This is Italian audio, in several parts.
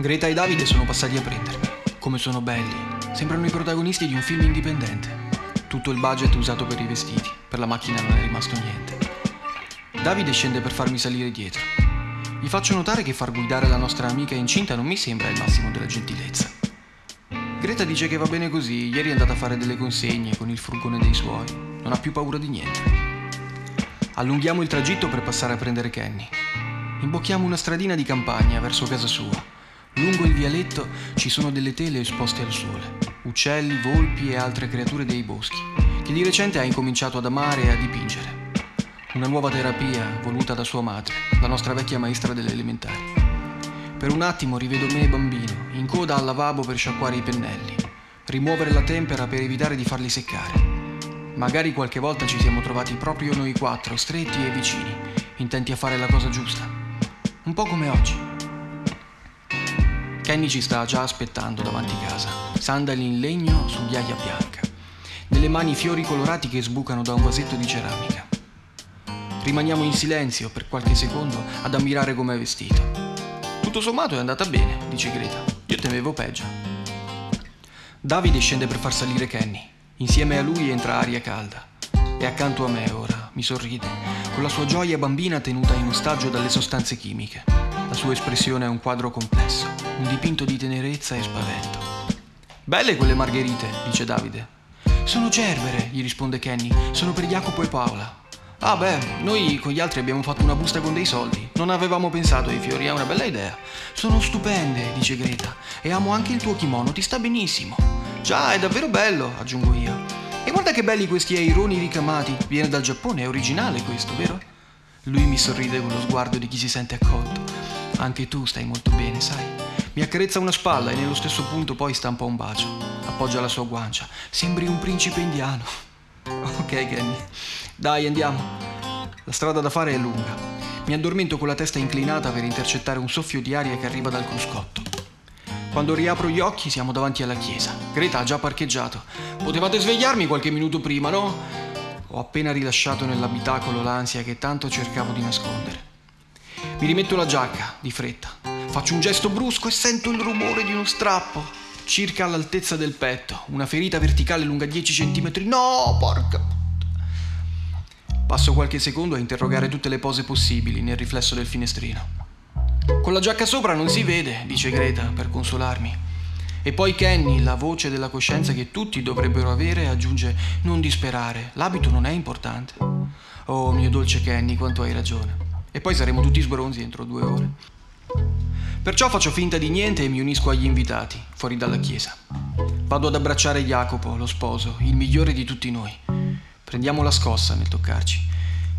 Greta e Davide sono passati a prendermi. Come sono belli. Sembrano i protagonisti di un film indipendente. Tutto il budget usato per i vestiti. Per la macchina non è rimasto niente. Davide scende per farmi salire dietro. Gli faccio notare che far guidare la nostra amica incinta non mi sembra il massimo della gentilezza. Greta dice che va bene così, ieri è andata a fare delle consegne con il furgone dei suoi. Non ha più paura di niente. Allunghiamo il tragitto per passare a prendere Kenny. Imbocchiamo una stradina di campagna verso casa sua. Lungo il vialetto ci sono delle tele esposte al sole, uccelli, volpi e altre creature dei boschi, che di recente ha incominciato ad amare e a dipingere. Una nuova terapia voluta da sua madre, la nostra vecchia maestra delle elementari. Per un attimo rivedo me bambino, in coda al lavabo per sciacquare i pennelli, rimuovere la tempera per evitare di farli seccare. Magari qualche volta ci siamo trovati proprio noi quattro, stretti e vicini, intenti a fare la cosa giusta. Un po' come oggi. Kenny ci sta già aspettando davanti casa, sandali in legno su ghiaia bianca, nelle mani fiori colorati che sbucano da un vasetto di ceramica. Rimaniamo in silenzio per qualche secondo ad ammirare com'è vestito. Tutto sommato è andata bene, dice Greta. Io temevo peggio. Davide scende per far salire Kenny. Insieme a lui entra aria calda. È accanto a me ora, mi sorride, con la sua gioia bambina tenuta in ostaggio dalle sostanze chimiche. Sua espressione è un quadro complesso, un dipinto di tenerezza e spavento. Belle quelle margherite, dice Davide. Sono cerbere, gli risponde Kenny. Sono per Jacopo e Paola. Ah beh, noi con gli altri abbiamo fatto una busta con dei soldi. Non avevamo pensato ai fiori, è una bella idea. Sono stupende, dice Greta. E amo anche il tuo kimono, ti sta benissimo. Già, è davvero bello, aggiungo io. E guarda che belli questi aironi ricamati. Viene dal Giappone, è originale questo, vero? Lui mi sorride con lo sguardo di chi si sente accolto. Anche tu stai molto bene, sai? Mi accarezza una spalla e nello stesso punto poi stampa un bacio. Appoggia la sua guancia. Sembri un principe indiano. Ok, Kenny. Dai, andiamo. La strada da fare è lunga. Mi addormento con la testa inclinata per intercettare un soffio di aria che arriva dal cruscotto. Quando riapro gli occhi siamo davanti alla chiesa. Greta ha già parcheggiato. Potevate svegliarmi qualche minuto prima, no? Ho appena rilasciato nell'abitacolo l'ansia che tanto cercavo di nascondere. Mi rimetto la giacca, di fretta. Faccio un gesto brusco e sento il rumore di uno strappo, circa all'altezza del petto, una ferita verticale lunga 10 cm. No, porca Passo qualche secondo a interrogare tutte le pose possibili nel riflesso del finestrino. Con la giacca sopra non si vede, dice Greta per consolarmi. E poi Kenny, la voce della coscienza che tutti dovrebbero avere, aggiunge non disperare, l'abito non è importante. Oh mio dolce Kenny, quanto hai ragione. E poi saremo tutti sbronzi entro due ore. Perciò faccio finta di niente e mi unisco agli invitati, fuori dalla chiesa. Vado ad abbracciare Jacopo, lo sposo, il migliore di tutti noi. Prendiamo la scossa nel toccarci.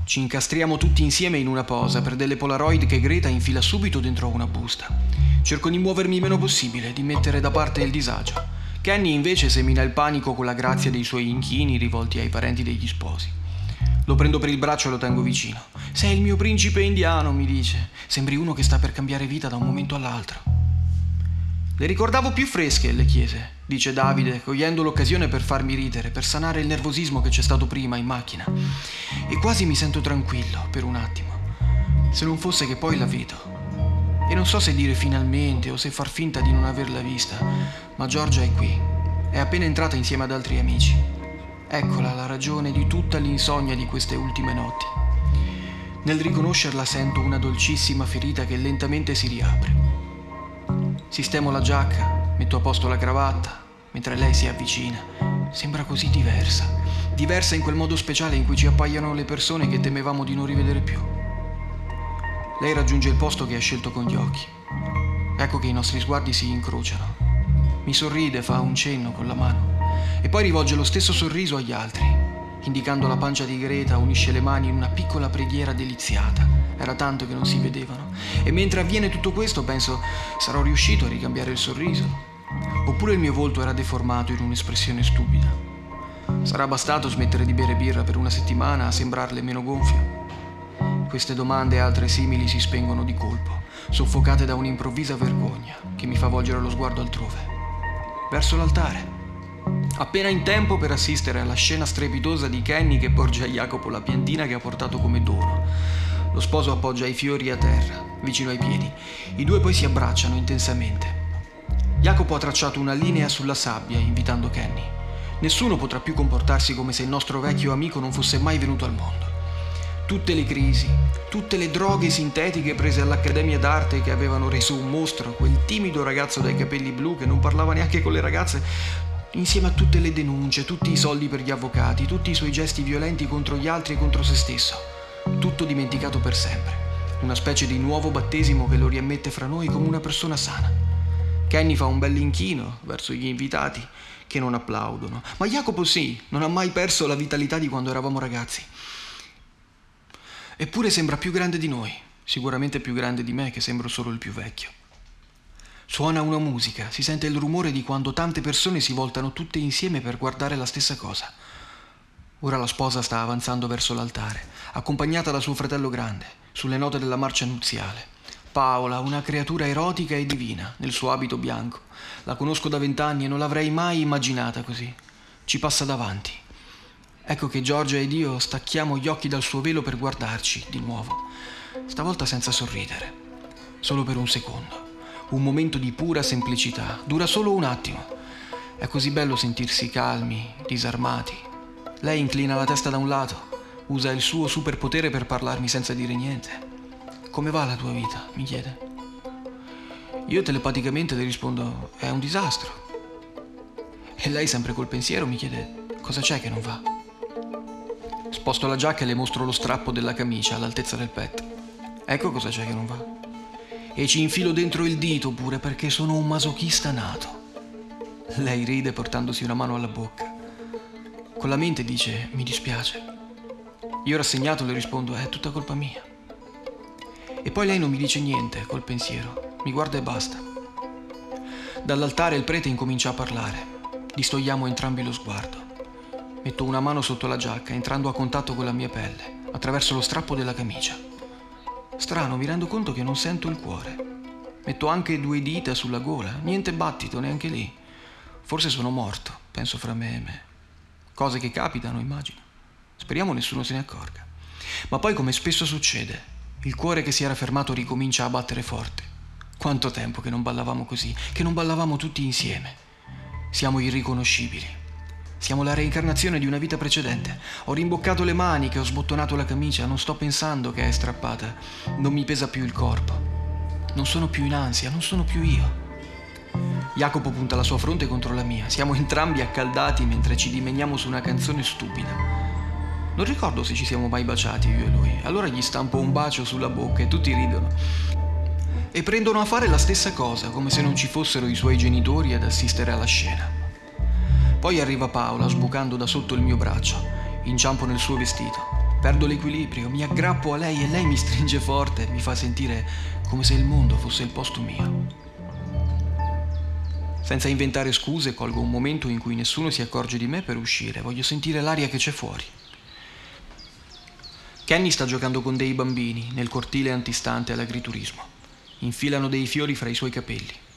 Ci incastriamo tutti insieme in una posa per delle polaroid che Greta infila subito dentro una busta. Cerco di muovermi il meno possibile, di mettere da parte il disagio. Kenny invece semina il panico con la grazia dei suoi inchini rivolti ai parenti degli sposi. Lo prendo per il braccio e lo tengo vicino. Sei il mio principe indiano, mi dice. Sembri uno che sta per cambiare vita da un momento all'altro. Le ricordavo più fresche, le chiese, dice Davide, cogliendo l'occasione per farmi ridere, per sanare il nervosismo che c'è stato prima in macchina. E quasi mi sento tranquillo per un attimo. Se non fosse che poi la vedo. E non so se dire finalmente o se far finta di non averla vista, ma Giorgia è qui. È appena entrata insieme ad altri amici. Eccola la ragione di tutta l'insonnia di queste ultime notti. Nel riconoscerla sento una dolcissima ferita che lentamente si riapre. Sistemo la giacca, metto a posto la cravatta, mentre lei si avvicina. Sembra così diversa. Diversa in quel modo speciale in cui ci appaiono le persone che temevamo di non rivedere più. Lei raggiunge il posto che ha scelto con gli occhi. Ecco che i nostri sguardi si incrociano. Mi sorride, fa un cenno con la mano e poi rivolge lo stesso sorriso agli altri. Indicando la pancia di Greta, unisce le mani in una piccola preghiera deliziata era tanto che non si vedevano. E mentre avviene tutto questo penso, sarò riuscito a ricambiare il sorriso? Oppure il mio volto era deformato in un'espressione stupida? Sarà bastato smettere di bere birra per una settimana a sembrarle meno gonfio? Queste domande e altre simili si spengono di colpo, soffocate da un'improvvisa vergogna che mi fa volgere lo sguardo altrove, verso l'altare. Appena in tempo per assistere alla scena strepitosa di Kenny che porge a Jacopo la piantina che ha portato come dono lo sposo appoggia i fiori a terra. vicino ai piedi. I due poi si abbracciano intensamente. Jacopo ha tracciato una linea sulla sabbia, invitando Kenny. Nessuno potrà più comportarsi come se il nostro vecchio amico non fosse mai venuto al mondo. Tutte le crisi, tutte le droghe sintetiche prese all'Accademia d'Arte che avevano reso un mostro, quel timido ragazzo dai capelli blu che non parlava neanche con le ragazze, insieme a tutte le denunce, tutti i soldi per gli avvocati, tutti i suoi gesti violenti contro gli altri e contro se stesso. Tutto dimenticato per sempre. Una specie di nuovo battesimo che lo riammette fra noi come una persona sana. Kenny fa un bell'inchino verso gli invitati che non applaudono, ma Jacopo sì, non ha mai perso la vitalità di quando eravamo ragazzi. Eppure sembra più grande di noi, sicuramente più grande di me che sembro solo il più vecchio. Suona una musica, si sente il rumore di quando tante persone si voltano tutte insieme per guardare la stessa cosa. Ora la sposa sta avanzando verso l'altare, accompagnata da suo fratello grande, sulle note della marcia nuziale. Paola, una creatura erotica e divina, nel suo abito bianco. La conosco da vent'anni e non l'avrei mai immaginata così. Ci passa davanti, Ecco che Giorgia ed io stacchiamo gli occhi dal suo velo per guardarci di nuovo, stavolta senza sorridere, solo per un secondo. Un momento di pura semplicità, dura solo un attimo. È così bello sentirsi calmi, disarmati. Lei inclina la testa da un lato, usa il suo superpotere per parlarmi senza dire niente. Come va la tua vita? mi chiede. Io telepaticamente le rispondo, è un disastro. E lei sempre col pensiero mi chiede, cosa c'è che non va? Sposto la giacca e le mostro lo strappo della camicia all'altezza del petto. Ecco cosa c'è che non va. E ci infilo dentro il dito pure perché sono un masochista nato. Lei ride portandosi una mano alla bocca. Con la mente dice mi dispiace. Io rassegnato le rispondo è tutta colpa mia. E poi lei non mi dice niente col pensiero, mi guarda e basta. Dall'altare il prete incomincia a parlare. Distogliamo entrambi lo sguardo. Metto una mano sotto la giacca, entrando a contatto con la mia pelle, attraverso lo strappo della camicia. Strano, mi rendo conto che non sento il cuore. Metto anche due dita sulla gola, niente battito neanche lì. Forse sono morto, penso fra me e me. Cose che capitano, immagino. Speriamo nessuno se ne accorga. Ma poi, come spesso succede, il cuore che si era fermato ricomincia a battere forte. Quanto tempo che non ballavamo così, che non ballavamo tutti insieme. Siamo irriconoscibili. Siamo la reincarnazione di una vita precedente. Ho rimboccato le maniche, ho sbottonato la camicia, non sto pensando che è strappata. Non mi pesa più il corpo. Non sono più in ansia, non sono più io. Jacopo punta la sua fronte contro la mia. Siamo entrambi accaldati mentre ci dimeniamo su una canzone stupida. Non ricordo se ci siamo mai baciati io e lui. Allora gli stampo un bacio sulla bocca e tutti ridono. E prendono a fare la stessa cosa, come se non ci fossero i suoi genitori ad assistere alla scena. Poi arriva Paola sbucando da sotto il mio braccio. Inciampo nel suo vestito. Perdo l'equilibrio, mi aggrappo a lei e lei mi stringe forte, mi fa sentire come se il mondo fosse il posto mio. Senza inventare scuse, colgo un momento in cui nessuno si accorge di me per uscire. Voglio sentire l'aria che c'è fuori. Kenny sta giocando con dei bambini nel cortile antistante all'agriturismo. Infilano dei fiori fra i suoi capelli.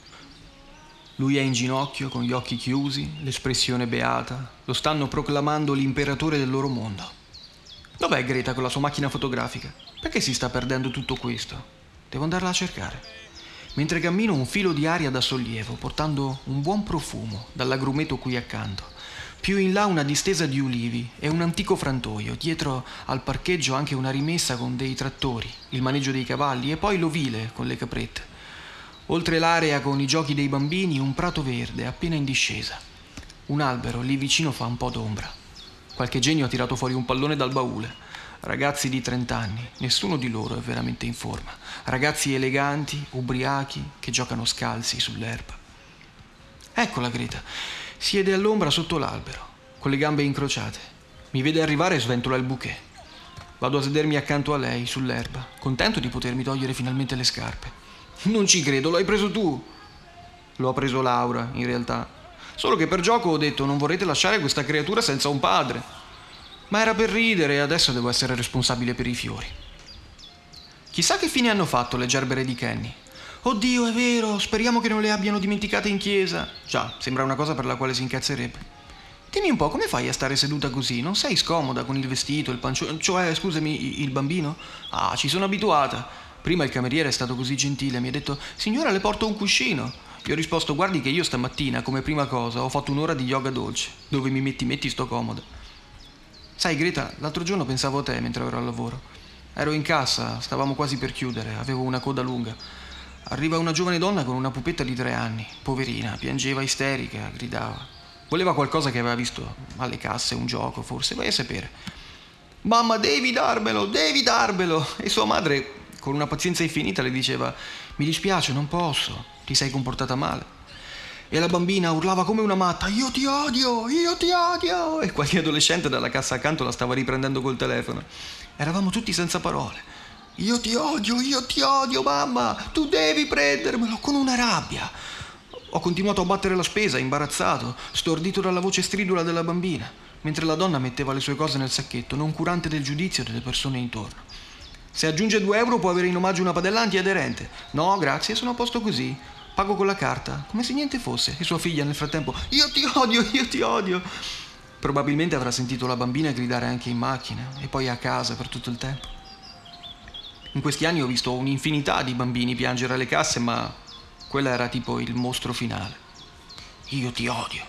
Lui è in ginocchio, con gli occhi chiusi, l'espressione beata. Lo stanno proclamando l'imperatore del loro mondo. Dov'è Greta con la sua macchina fotografica? Perché si sta perdendo tutto questo? Devo andarla a cercare. Mentre cammino un filo di aria da sollievo, portando un buon profumo dall'agrumeto qui accanto. Più in là una distesa di ulivi e un antico frantoio, dietro al parcheggio anche una rimessa con dei trattori, il maneggio dei cavalli e poi l'ovile con le caprette. Oltre l'area con i giochi dei bambini, un prato verde appena in discesa. Un albero lì vicino fa un po' d'ombra. Qualche genio ha tirato fuori un pallone dal baule. Ragazzi di 30 anni, nessuno di loro è veramente in forma. Ragazzi eleganti, ubriachi, che giocano scalzi sull'erba. Eccola Greta, siede all'ombra sotto l'albero, con le gambe incrociate. Mi vede arrivare e sventola il bouquet. Vado a sedermi accanto a lei, sull'erba, contento di potermi togliere finalmente le scarpe. Non ci credo, l'hai preso tu. Lo ha preso Laura, in realtà. Solo che per gioco ho detto non vorrete lasciare questa creatura senza un padre. Ma era per ridere e adesso devo essere responsabile per i fiori. Chissà che fine hanno fatto le gerbere di Kenny. Oddio, è vero, speriamo che non le abbiano dimenticate in chiesa. Già, sembra una cosa per la quale si incazzerebbe. Dimmi un po', come fai a stare seduta così? Non sei scomoda con il vestito, il pancione, cioè, scusami, il bambino? Ah, ci sono abituata. Prima il cameriere è stato così gentile, mi ha detto Signora, le porto un cuscino. Gli ho risposto Guardi che io stamattina, come prima cosa, ho fatto un'ora di yoga dolce, dove mi metti metti sto comodo. Sai Greta, l'altro giorno pensavo a te mentre ero al lavoro. Ero in cassa, stavamo quasi per chiudere, avevo una coda lunga. Arriva una giovane donna con una pupetta di tre anni, poverina, piangeva isterica, gridava. Voleva qualcosa che aveva visto alle casse, un gioco forse, vai a sapere. Mamma, devi darmelo, devi darmelo! E sua madre con una pazienza infinita le diceva mi dispiace, non posso, ti sei comportata male. E la bambina urlava come una matta, io ti odio, io ti odio. E qualche adolescente dalla cassa accanto la stava riprendendo col telefono. Eravamo tutti senza parole. Io ti odio, io ti odio, mamma, tu devi prendermelo con una rabbia. Ho continuato a battere la spesa, imbarazzato, stordito dalla voce stridula della bambina, mentre la donna metteva le sue cose nel sacchetto, non curante del giudizio delle persone intorno. Se aggiunge 2 euro può avere in omaggio una padella antiaderente. No, grazie, sono a posto così. Pago con la carta, come se niente fosse. E sua figlia nel frattempo, io ti odio, io ti odio. Probabilmente avrà sentito la bambina gridare anche in macchina e poi a casa per tutto il tempo. In questi anni ho visto un'infinità di bambini piangere alle casse, ma quella era tipo il mostro finale. Io ti odio.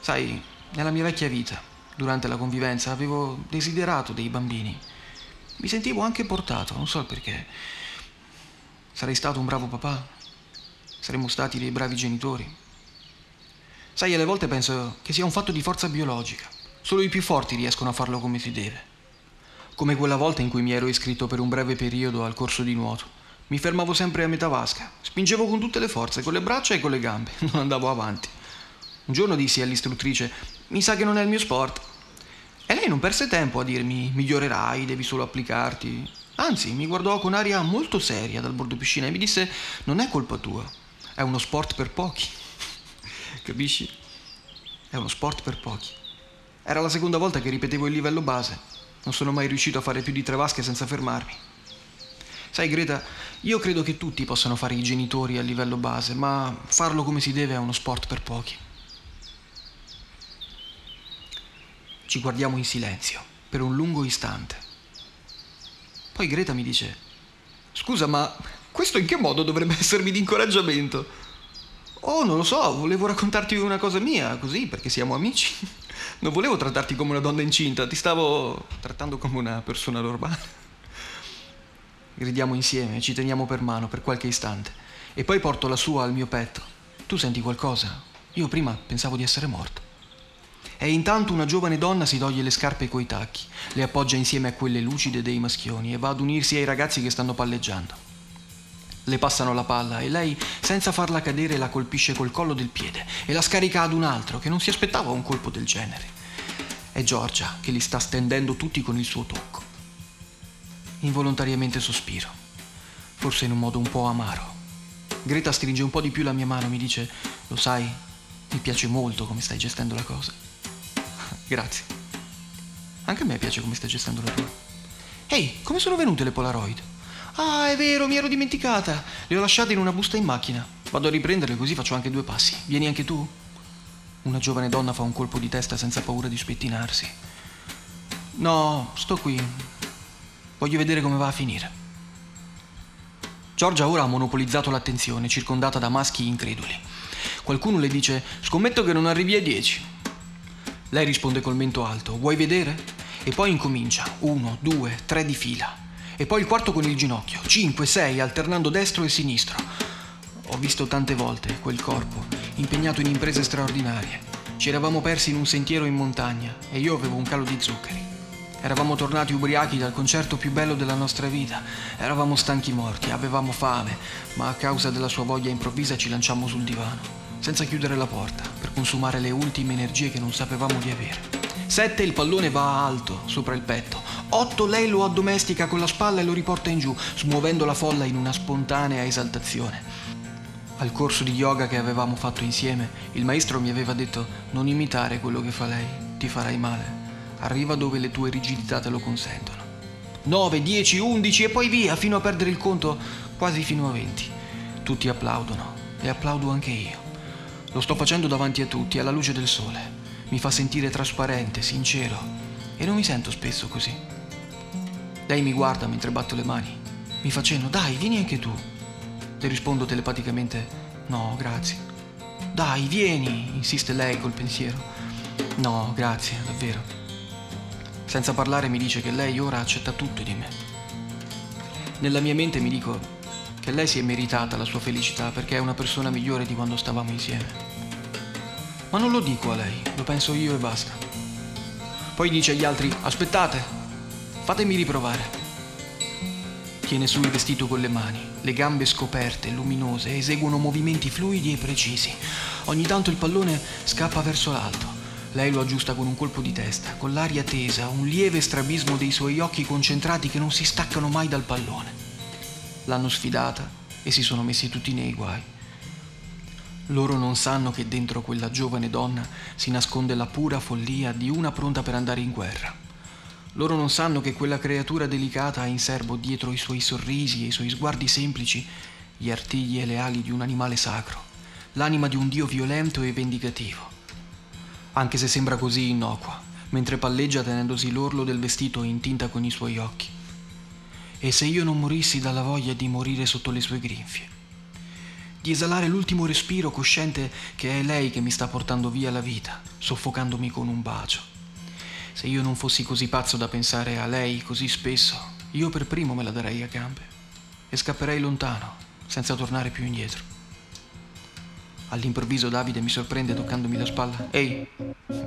Sai, nella mia vecchia vita, durante la convivenza, avevo desiderato dei bambini mi sentivo anche portato, non so perché. Sarei stato un bravo papà? Saremmo stati dei bravi genitori? Sai, alle volte penso che sia un fatto di forza biologica. Solo i più forti riescono a farlo come si deve. Come quella volta in cui mi ero iscritto per un breve periodo al corso di nuoto. Mi fermavo sempre a metà vasca, spingevo con tutte le forze, con le braccia e con le gambe, non andavo avanti. Un giorno dissi all'istruttrice: Mi sa che non è il mio sport. E lei non perse tempo a dirmi migliorerai, devi solo applicarti. Anzi, mi guardò con aria molto seria dal bordo piscina e mi disse non è colpa tua, è uno sport per pochi. Capisci? È uno sport per pochi. Era la seconda volta che ripetevo il livello base. Non sono mai riuscito a fare più di tre vasche senza fermarmi. Sai Greta, io credo che tutti possano fare i genitori a livello base, ma farlo come si deve è uno sport per pochi. Ci guardiamo in silenzio per un lungo istante. Poi Greta mi dice, scusa, ma questo in che modo dovrebbe essermi di incoraggiamento? Oh, non lo so, volevo raccontarti una cosa mia, così, perché siamo amici. Non volevo trattarti come una donna incinta, ti stavo trattando come una persona normale. Gridiamo insieme, ci teniamo per mano per qualche istante e poi porto la sua al mio petto. Tu senti qualcosa? Io prima pensavo di essere morto. E intanto una giovane donna si toglie le scarpe coi tacchi, le appoggia insieme a quelle lucide dei maschioni e va ad unirsi ai ragazzi che stanno palleggiando. Le passano la palla e lei, senza farla cadere, la colpisce col collo del piede e la scarica ad un altro che non si aspettava un colpo del genere. È Giorgia che li sta stendendo tutti con il suo tocco. Involontariamente sospiro, forse in un modo un po' amaro. Greta stringe un po' di più la mia mano e mi dice, lo sai, mi piace molto come stai gestendo la cosa. Grazie. Anche a me piace come stai gestendo la tua. Ehi, come sono venute le Polaroid? Ah, è vero, mi ero dimenticata. Le ho lasciate in una busta in macchina. Vado a riprenderle così faccio anche due passi. Vieni anche tu? Una giovane donna fa un colpo di testa senza paura di spettinarsi. No, sto qui. Voglio vedere come va a finire. Giorgia ora ha monopolizzato l'attenzione, circondata da maschi increduli. Qualcuno le dice: Scommetto che non arrivi a 10. Lei risponde col mento alto, vuoi vedere? E poi incomincia, uno, due, tre di fila. E poi il quarto con il ginocchio, cinque, sei, alternando destro e sinistro. Ho visto tante volte quel corpo, impegnato in imprese straordinarie. Ci eravamo persi in un sentiero in montagna e io avevo un calo di zuccheri. Eravamo tornati ubriachi dal concerto più bello della nostra vita. Eravamo stanchi morti, avevamo fame, ma a causa della sua voglia improvvisa ci lanciammo sul divano senza chiudere la porta, consumare le ultime energie che non sapevamo di avere. Sette il pallone va alto, sopra il petto. Otto lei lo addomestica con la spalla e lo riporta in giù, smuovendo la folla in una spontanea esaltazione. Al corso di yoga che avevamo fatto insieme, il maestro mi aveva detto non imitare quello che fa lei, ti farai male. Arriva dove le tue rigidità te lo consentono. 9, 10, 11 e poi via, fino a perdere il conto, quasi fino a 20. Tutti applaudono e applaudo anche io. Lo sto facendo davanti a tutti, alla luce del sole. Mi fa sentire trasparente, sincero. E non mi sento spesso così. Lei mi guarda mentre batto le mani Mi fa cenno, dai, vieni anche tu. Le rispondo telepaticamente, no, grazie. Dai, vieni, insiste lei col pensiero. No, grazie, davvero. Senza parlare mi dice che lei ora accetta tutto di me. Nella mia mente mi dico che lei si è meritata la sua felicità perché è una persona migliore di quando stavamo insieme. Ma non lo dico a lei, lo penso io e basta. Poi dice agli altri, aspettate, fatemi riprovare. Tiene su il vestito con le mani, le gambe scoperte, luminose, eseguono movimenti fluidi e precisi. Ogni tanto il pallone scappa verso l'alto. Lei lo aggiusta con un colpo di testa, con l'aria tesa, un lieve strabismo dei suoi occhi concentrati che non si staccano mai dal pallone. L'hanno sfidata e si sono messi tutti nei guai. Loro non sanno che dentro quella giovane donna si nasconde la pura follia di una pronta per andare in guerra. Loro non sanno che quella creatura delicata ha in serbo dietro i suoi sorrisi e i suoi sguardi semplici gli artigli e le ali di un animale sacro, l'anima di un dio violento e vendicativo. Anche se sembra così innocua, mentre palleggia tenendosi l'orlo del vestito in tinta con i suoi occhi. E se io non morissi dalla voglia di morire sotto le sue grinfie? Di esalare l'ultimo respiro cosciente che è lei che mi sta portando via la vita, soffocandomi con un bacio se io non fossi così pazzo da pensare a lei così spesso, io per primo me la darei a gambe e scapperei lontano, senza tornare più indietro. All'improvviso Davide mi sorprende toccandomi la spalla. Ehi,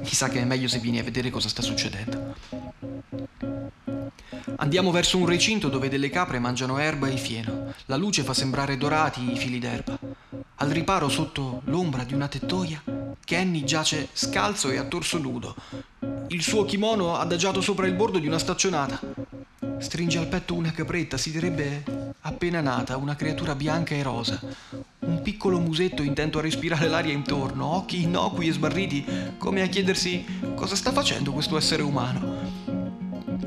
sa che è meglio se vieni a vedere cosa sta succedendo. Andiamo verso un recinto dove delle capre mangiano erba e fieno. La luce fa sembrare dorati i fili d'erba. Al riparo, sotto l'ombra di una tettoia, Kenny giace scalzo e a torso nudo, il suo kimono adagiato sopra il bordo di una staccionata. Stringe al petto una capretta, si direbbe appena nata, una creatura bianca e rosa. Un piccolo musetto intento a respirare l'aria intorno, occhi innocui e sbarriti, come a chiedersi cosa sta facendo questo essere umano.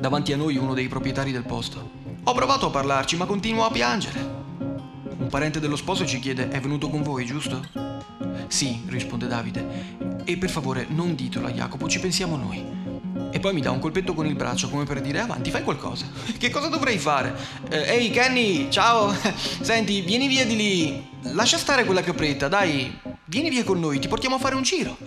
Davanti a noi uno dei proprietari del posto. Ho provato a parlarci, ma continua a piangere. Un parente dello sposo ci chiede: È venuto con voi, giusto? Sì, risponde Davide. E per favore non ditelo a Jacopo, ci pensiamo noi. E poi mi dà un colpetto con il braccio come per dire avanti, fai qualcosa. Che cosa dovrei fare? Eh, Ehi Kenny, ciao! Senti, vieni via di lì. Lascia stare quella capretta, dai. Vieni via con noi, ti portiamo a fare un giro.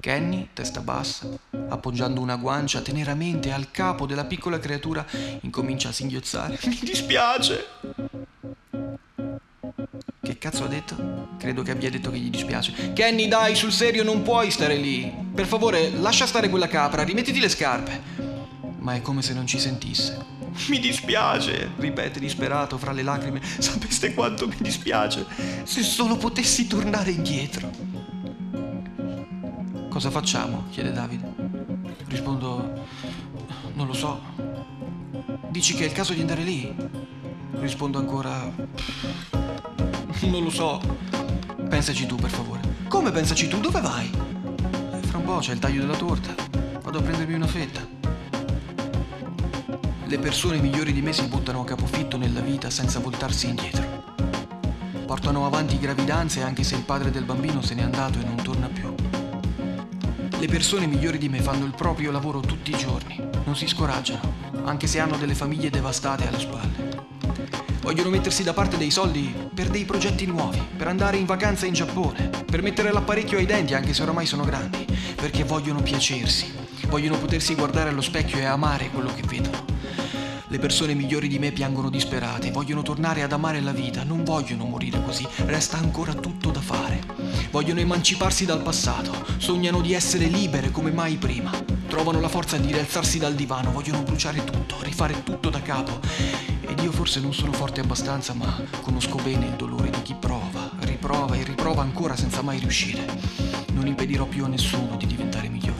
Kenny, testa bassa, appoggiando una guancia teneramente al capo della piccola creatura, incomincia a singhiozzare. Mi dispiace. Che cazzo ha detto? Credo che abbia detto che gli dispiace. Kenny, dai, sul serio non puoi stare lì. Per favore, lascia stare quella capra, rimettiti le scarpe. Ma è come se non ci sentisse. Mi dispiace, ripete disperato fra le lacrime. Sapeste quanto mi dispiace? Se solo potessi tornare indietro. Cosa facciamo? chiede Davide. Rispondo, non lo so. Dici che è il caso di andare lì? Rispondo ancora, non lo so. Pensaci tu, per favore. Come pensaci tu? Dove vai? Eh, fra un po' c'è il taglio della torta. Vado a prendermi una fetta. Le persone migliori di me si buttano a capofitto nella vita senza voltarsi indietro. Portano avanti gravidanze anche se il padre del bambino se n'è andato e non torna più. Le persone migliori di me fanno il proprio lavoro tutti i giorni, non si scoraggiano, anche se hanno delle famiglie devastate alle spalle. Vogliono mettersi da parte dei soldi per dei progetti nuovi, per andare in vacanza in Giappone, per mettere l'apparecchio ai denti anche se oramai sono grandi, perché vogliono piacersi, vogliono potersi guardare allo specchio e amare quello che vedono. Le persone migliori di me piangono disperate, vogliono tornare ad amare la vita, non vogliono morire così, resta ancora tutto da fare. Vogliono emanciparsi dal passato, sognano di essere libere come mai prima. Trovano la forza di rialzarsi dal divano, vogliono bruciare tutto, rifare tutto da capo ed io forse non sono forte abbastanza, ma conosco bene il dolore di chi prova, riprova e riprova ancora senza mai riuscire. Non impedirò più a nessuno di diventare migliore.